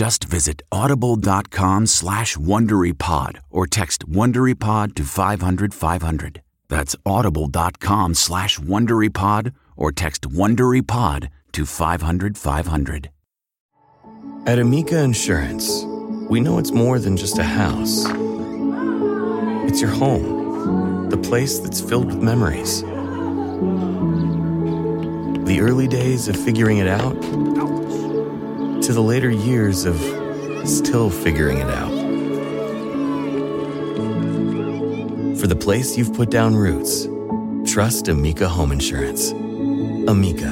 S3: Just visit audible.com slash WonderyPod or text WonderyPod to 500 500. That's audible.com slash WonderyPod or text WonderyPod to 500 500.
S4: At Amica Insurance, we know it's more than just a house. It's your home, the place that's filled with memories. The early days of figuring it out to the later years of still figuring it out. For the place you've put down roots, trust Amica Home Insurance. Amica,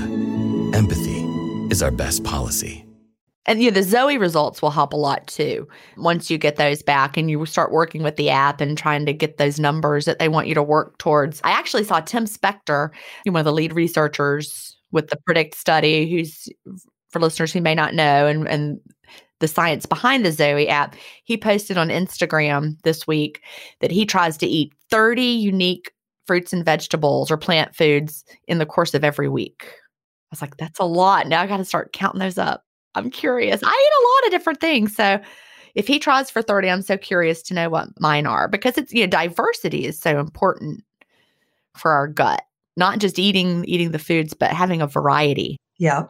S4: empathy is our best policy.
S1: And you know, the Zoe results will help a lot too. Once you get those back and you start working with the app and trying to get those numbers that they want you to work towards. I actually saw Tim Spector, one of the lead researchers with the Predict study, who's for listeners who may not know, and, and the science behind the Zoe app, he posted on Instagram this week that he tries to eat 30 unique fruits and vegetables or plant foods in the course of every week. I was like, that's a lot. Now I got to start counting those up. I'm curious. I eat a lot of different things. So if he tries for 30, I'm so curious to know what mine are because it's, you know, diversity is so important for our gut. Not just eating eating the foods, but having a variety.
S2: yeah.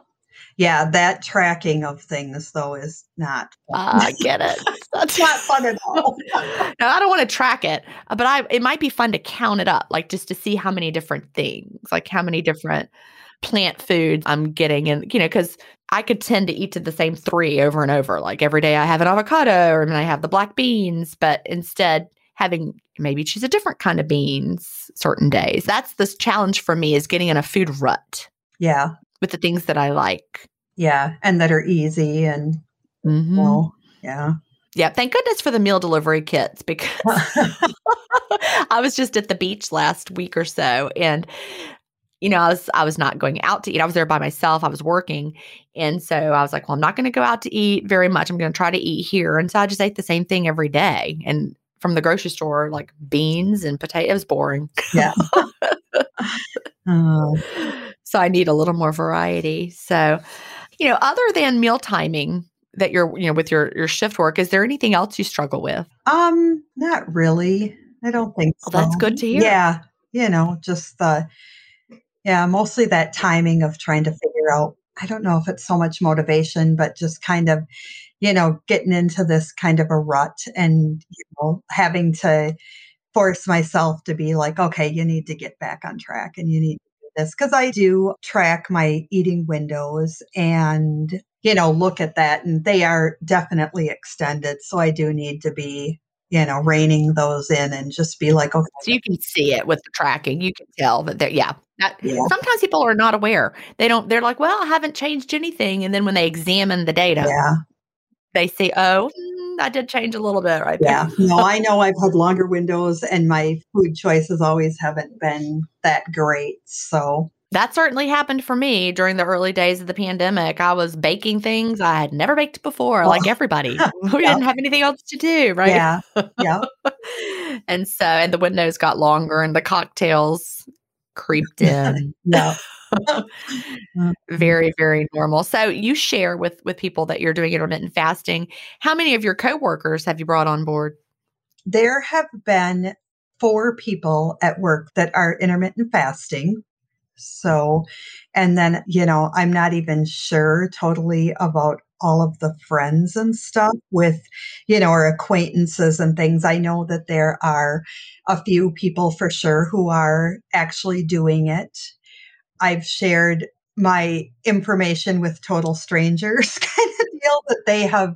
S2: Yeah, that tracking of things though is not
S1: Ah, I get it. That's
S2: not fun at all.
S1: no, I don't want to track it, uh, but I it might be fun to count it up, like just to see how many different things, like how many different plant foods I'm getting, and you know, because I could tend to eat to the same three over and over. Like every day I have an avocado, or I have the black beans, but instead having maybe choose a different kind of beans certain days. That's the challenge for me is getting in a food rut
S2: yeah.
S1: With the things that I like.
S2: Yeah. And that are easy and
S1: Mhm.
S2: well, yeah.
S1: Yeah, thank goodness for the meal delivery kits because I was just at the beach last week or so and you know, I was I was not going out to eat. I was there by myself. I was working. And so I was like, well, I'm not going to go out to eat very much. I'm going to try to eat here. And so I just ate the same thing every day. And from the grocery store, like beans and potatoes, boring.
S2: Yeah.
S1: uh, so I need a little more variety. So, you know, other than meal timing that you're, you know, with your your shift work, is there anything else you struggle with?
S2: Um, not really. I don't think so.
S1: Well, that's good to hear.
S2: Yeah. You know, just the yeah, mostly that timing of trying to figure out, I don't know if it's so much motivation, but just kind of, you know, getting into this kind of a rut and, you know, having to force myself to be like, okay, you need to get back on track and you need this. Cause I do track my eating windows and, you know, look at that and they are definitely extended. So I do need to be you know, reining those in and just be like, okay.
S1: So you can see it with the tracking. You can tell that they're, yeah. That, yeah. Sometimes people are not aware. They don't, they're like, well, I haven't changed anything. And then when they examine the data,
S2: yeah.
S1: They see, oh, mm, I did change a little bit right
S2: yeah. there. no, I know I've had longer windows and my food choices always haven't been that great. So
S1: that certainly happened for me during the early days of the pandemic. I was baking things I had never baked before, like everybody. we didn't have anything else to do, right?
S2: Yeah. Yeah.
S1: and so, and the windows got longer and the cocktails creeped in.
S2: yeah. Mm.
S1: very very normal. So you share with with people that you're doing intermittent fasting. How many of your coworkers have you brought on board?
S2: There have been four people at work that are intermittent fasting. So, and then, you know, I'm not even sure totally about all of the friends and stuff with, you know, our acquaintances and things. I know that there are a few people for sure who are actually doing it. I've shared my information with total strangers kind of deal that they have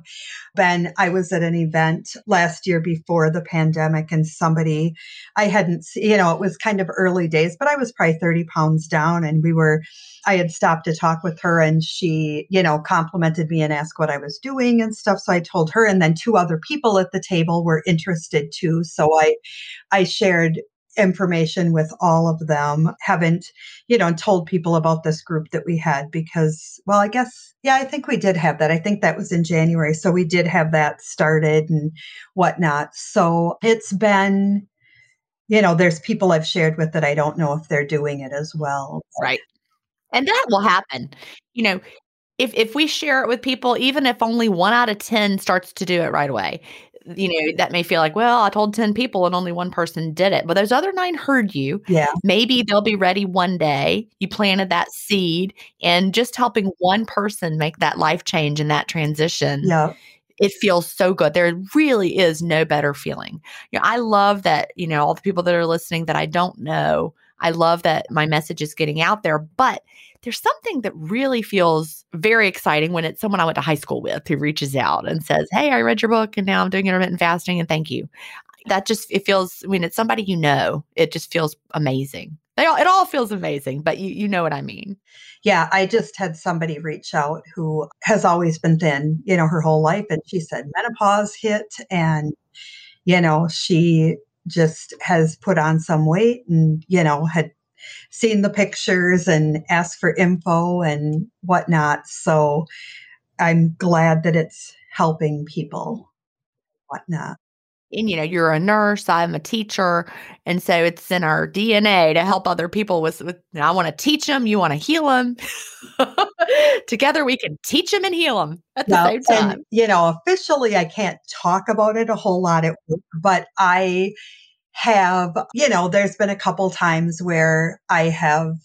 S2: been. I was at an event last year before the pandemic and somebody i hadn't you know it was kind of early days but i was probably 30 pounds down and we were i had stopped to talk with her and she you know complimented me and asked what i was doing and stuff. So i told her and then two other people at the table were interested too. So i i shared information with all of them. Haven't, you know, told people about this group that we had because, well, I guess, yeah, I think we did have that. I think that was in January. So we did have that started and whatnot. So it's been, you know, there's people I've shared with that I don't know if they're doing it as well.
S1: Right. And that will happen. You know, if if we share it with people even if only 1 out of 10 starts to do it right away you know, that may feel like, well, I told 10 people and only one person did it. But those other nine heard you.
S2: Yeah.
S1: Maybe they'll be ready one day. You planted that seed and just helping one person make that life change and that transition.
S2: Yeah.
S1: It feels so good. There really is no better feeling. You know, I love that, you know, all the people that are listening that I don't know, I love that my message is getting out there, but there's something that really feels very exciting when it's someone I went to high school with who reaches out and says, Hey, I read your book and now I'm doing intermittent fasting and thank you. That just, it feels, I mean, it's somebody you know, it just feels amazing. They all, it all feels amazing, but you, you know what I mean.
S2: Yeah. I just had somebody reach out who has always been thin, you know, her whole life. And she said menopause hit and, you know, she just has put on some weight and, you know, had seen the pictures and asked for info and whatnot. So I'm glad that it's helping people, whatnot.
S1: And you know, you're a nurse, I'm a teacher, and so it's in our DNA to help other people with. with I want to teach them, you want to heal them. Together, we can teach them and heal them at the same time. And,
S2: you know, officially, I can't talk about it a whole lot at work, but I have, you know, there's been a couple times where I have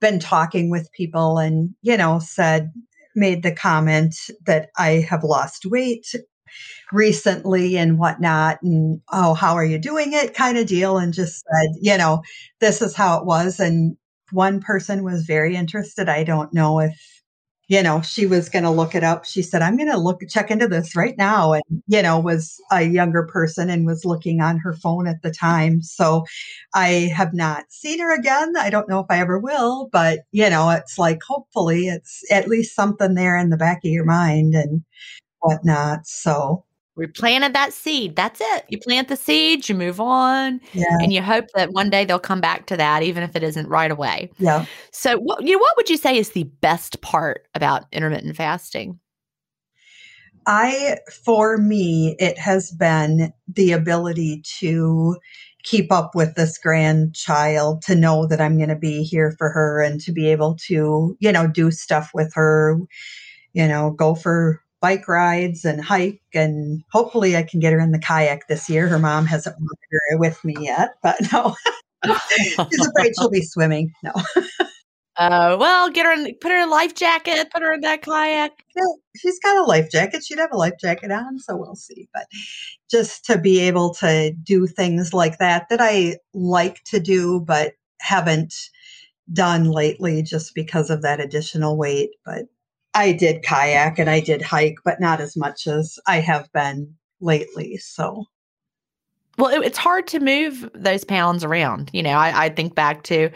S2: been talking with people and, you know, said, made the comment that I have lost weight recently and whatnot. And, oh, how are you doing it kind of deal. And just said, you know, this is how it was. And one person was very interested. I don't know if you know, she was going to look it up. She said, I'm going to look, check into this right now. And, you know, was a younger person and was looking on her phone at the time. So I have not seen her again. I don't know if I ever will, but, you know, it's like, hopefully it's at least something there in the back of your mind and whatnot. So
S1: We planted that seed. That's it. You plant the seed, you move on,
S2: Yeah.
S1: and you hope that one day they'll come back to that, even if it isn't right away.
S2: Yeah.
S1: So, what you know, what would you say is the best part about intermittent fasting?
S2: I, for me, it has been the ability to keep up with this grandchild, to know that I'm going to be here for her and to be able to, you know, do stuff with her, you know, go for bike rides and hike. And hopefully I can get her in the kayak this year. Her mom hasn't wanted her with me yet, but no, she's afraid she'll be swimming. No.
S1: Oh, well, get her in, put her in a life jacket, put her in that kayak.
S2: Yeah, she's got a life jacket. She'd have a life jacket on, so we'll see. But just to be able to do things like that that I like to do, but haven't done lately just because of that additional weight. But I did kayak and I did hike, but not as much as I have been lately. So
S1: Well, it, it's hard to move those pounds around. You know, I, I think back to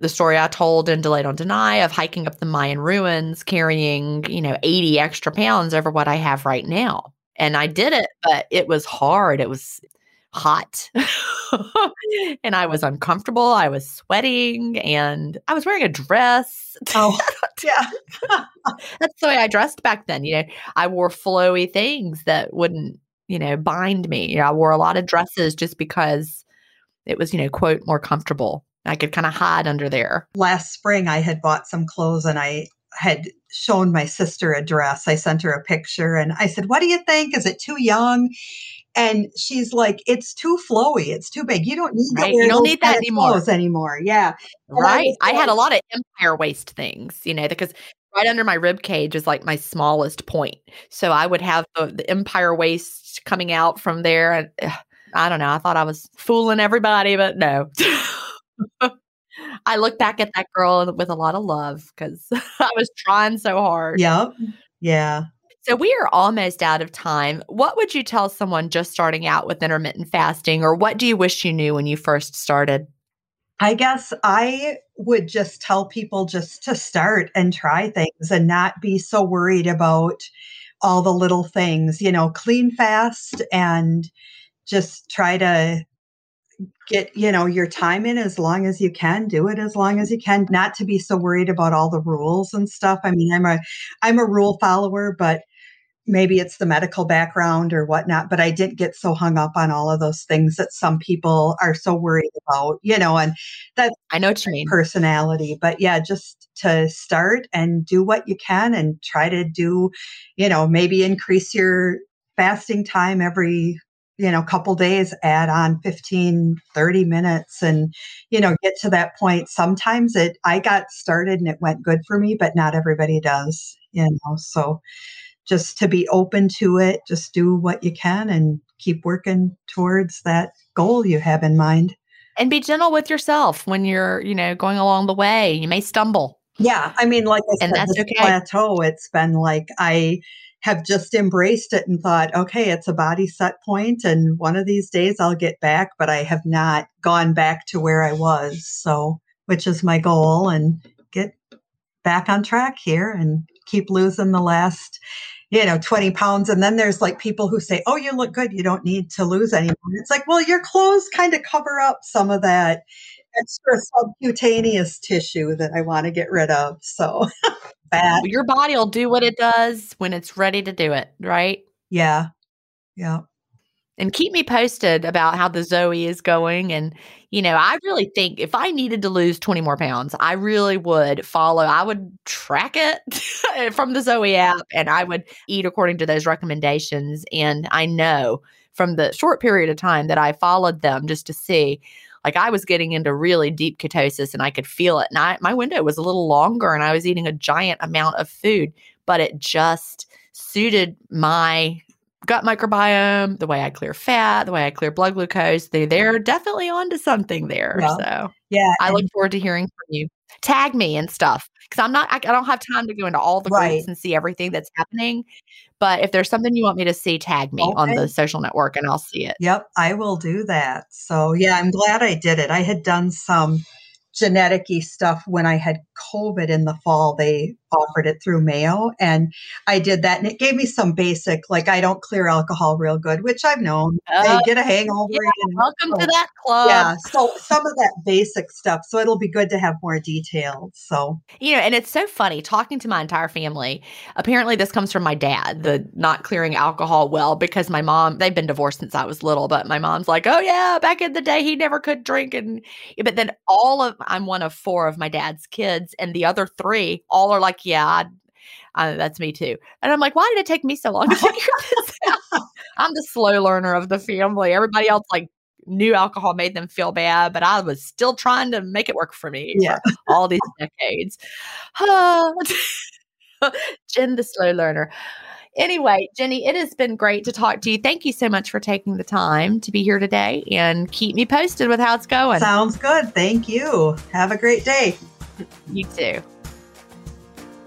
S1: the story I told in Delay Don't Deny of hiking up the Mayan ruins, carrying, you know, 80 extra pounds over what I have right now. And I did it, but it was hard. It was hot. and I was uncomfortable. I was sweating and I was wearing a dress.
S2: oh yeah.
S1: That's the way I dressed back then. You know, I wore flowy things that wouldn't, you know, bind me. You know, I wore a lot of dresses just because it was, you know, quote, more comfortable. I could kind of hide under there.
S2: last spring I had bought some clothes and I had shown my sister a dress. I sent her a picture and I said, What do you think? Is it too young? And she's like, It's too flowy. It's too big. You don't need
S1: Right, you don't need that anymore.
S2: anymore. Yeah. And I
S1: Right.
S2: was
S1: I had a lot of empire waist things, you know, because right under my rib cage is like my smallest point. So I would have the, the empire waist coming out from there. And I don't know. I thought I was fooling everybody, but no. I look back at that girl with a lot of love because I was trying so hard.
S2: Yep. Yeah.
S1: So we are almost out of time. What would you tell someone just starting out with intermittent fasting, or what do you wish you knew when you first started?
S2: I guess I would just tell people just to start and try things and not be so worried about all the little things, you know, clean fast and just try to get, you know, your time in as long as you can, do it as long as you can, not to be so worried about all the rules and stuff. I mean, I'm a I'm a rule follower, but maybe it's the medical background or whatnot, but I didn't get so hung up on all of those things that some people are so worried about, you know, and that's
S1: I know what you mean.
S2: personality. But yeah, just to start and do what you can and try to do, you know, maybe increase your fasting time every you know couple days add on 15 30 minutes and you know get to that point sometimes it i got started and it went good for me but not everybody does you know so just to be open to it just do what you can and keep working towards that goal you have in mind
S1: And be gentle with yourself when you're, you know, going along the way. You may stumble.
S2: Yeah, I mean, like I
S1: And
S2: said,
S1: that's
S2: this
S1: okay.
S2: plateau, it's been like I have just embraced it and thought, okay, it's a body set point, and one of these days I'll get back, but I have not gone back to where I was. So, which is my goal, and get back on track here and keep losing the last, you know, 20 pounds. And then there's like people who say, oh, you look good. You don't need to lose anymore. It's like, well, your clothes kind of cover up some of that extra subcutaneous tissue that I want to get rid of. So, fat.
S1: Your body will do what it does when it's ready to do it, right?
S2: Yeah. Yeah.
S1: And keep me posted about how the Zoe is going. And, you know, I really think if I needed to lose 20 more pounds, I really would follow, I would track it from the Zoe app and I would eat according to those recommendations. And I know from the short period of time that I followed them just to see, like I was getting into really deep ketosis and I could feel it. And I, my window was a little longer and I was eating a giant amount of food, but it just suited my gut microbiome, the way I clear fat, the way I clear blood glucose. They they're definitely onto something there.
S2: Yeah.
S1: So
S2: Yeah.
S1: I look forward to hearing from you. Tag me and stuff because I'm not. I, I don't have time to go into all the
S2: Right.
S1: groups and see everything that's happening. But if there's something you want me to see, tag me on the social network and I'll see it.
S2: Yep, I will do that. So yeah, I'm glad I did it. I had done some genetic stuff when I had COVID in the fall. They offered it through Mayo. And I did that and it gave me some basic, like I don't clear alcohol real good, which I've known. Uh, I get a hangover.
S1: Yeah, welcome so, to that club.
S2: Yeah. So some of that basic stuff. So it'll be good to have more details. So,
S1: you know, and it's so funny talking to my entire family. Apparently, this comes from my dad, the not clearing alcohol well, because my mom, they've been divorced since I was little, but my mom's like, oh, yeah, back in the day, he never could drink. And, but then all of, I'm one of four of my dad's kids, and the other three all are like, yeah, uh, that's me too. And I'm like, why did it take me so long to figure this out? I'm the slow learner of the family. Everybody else like knew alcohol made them feel bad, but I was still trying to make it work for me yeah. for all these decades. Gin, the slow learner. Anyway, Jeni, it has been great to talk to you. Thank you so much for taking the time to be here today and keep me posted with how it's going.
S2: Sounds good. Thank you. Have a great day.
S1: You too.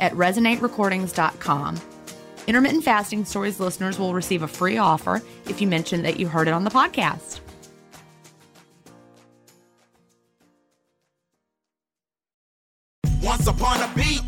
S1: at resonaterecordings.com. Intermittent Fasting Stories listeners will receive a free offer if you mention that you heard it on the podcast.
S5: Once upon a beat.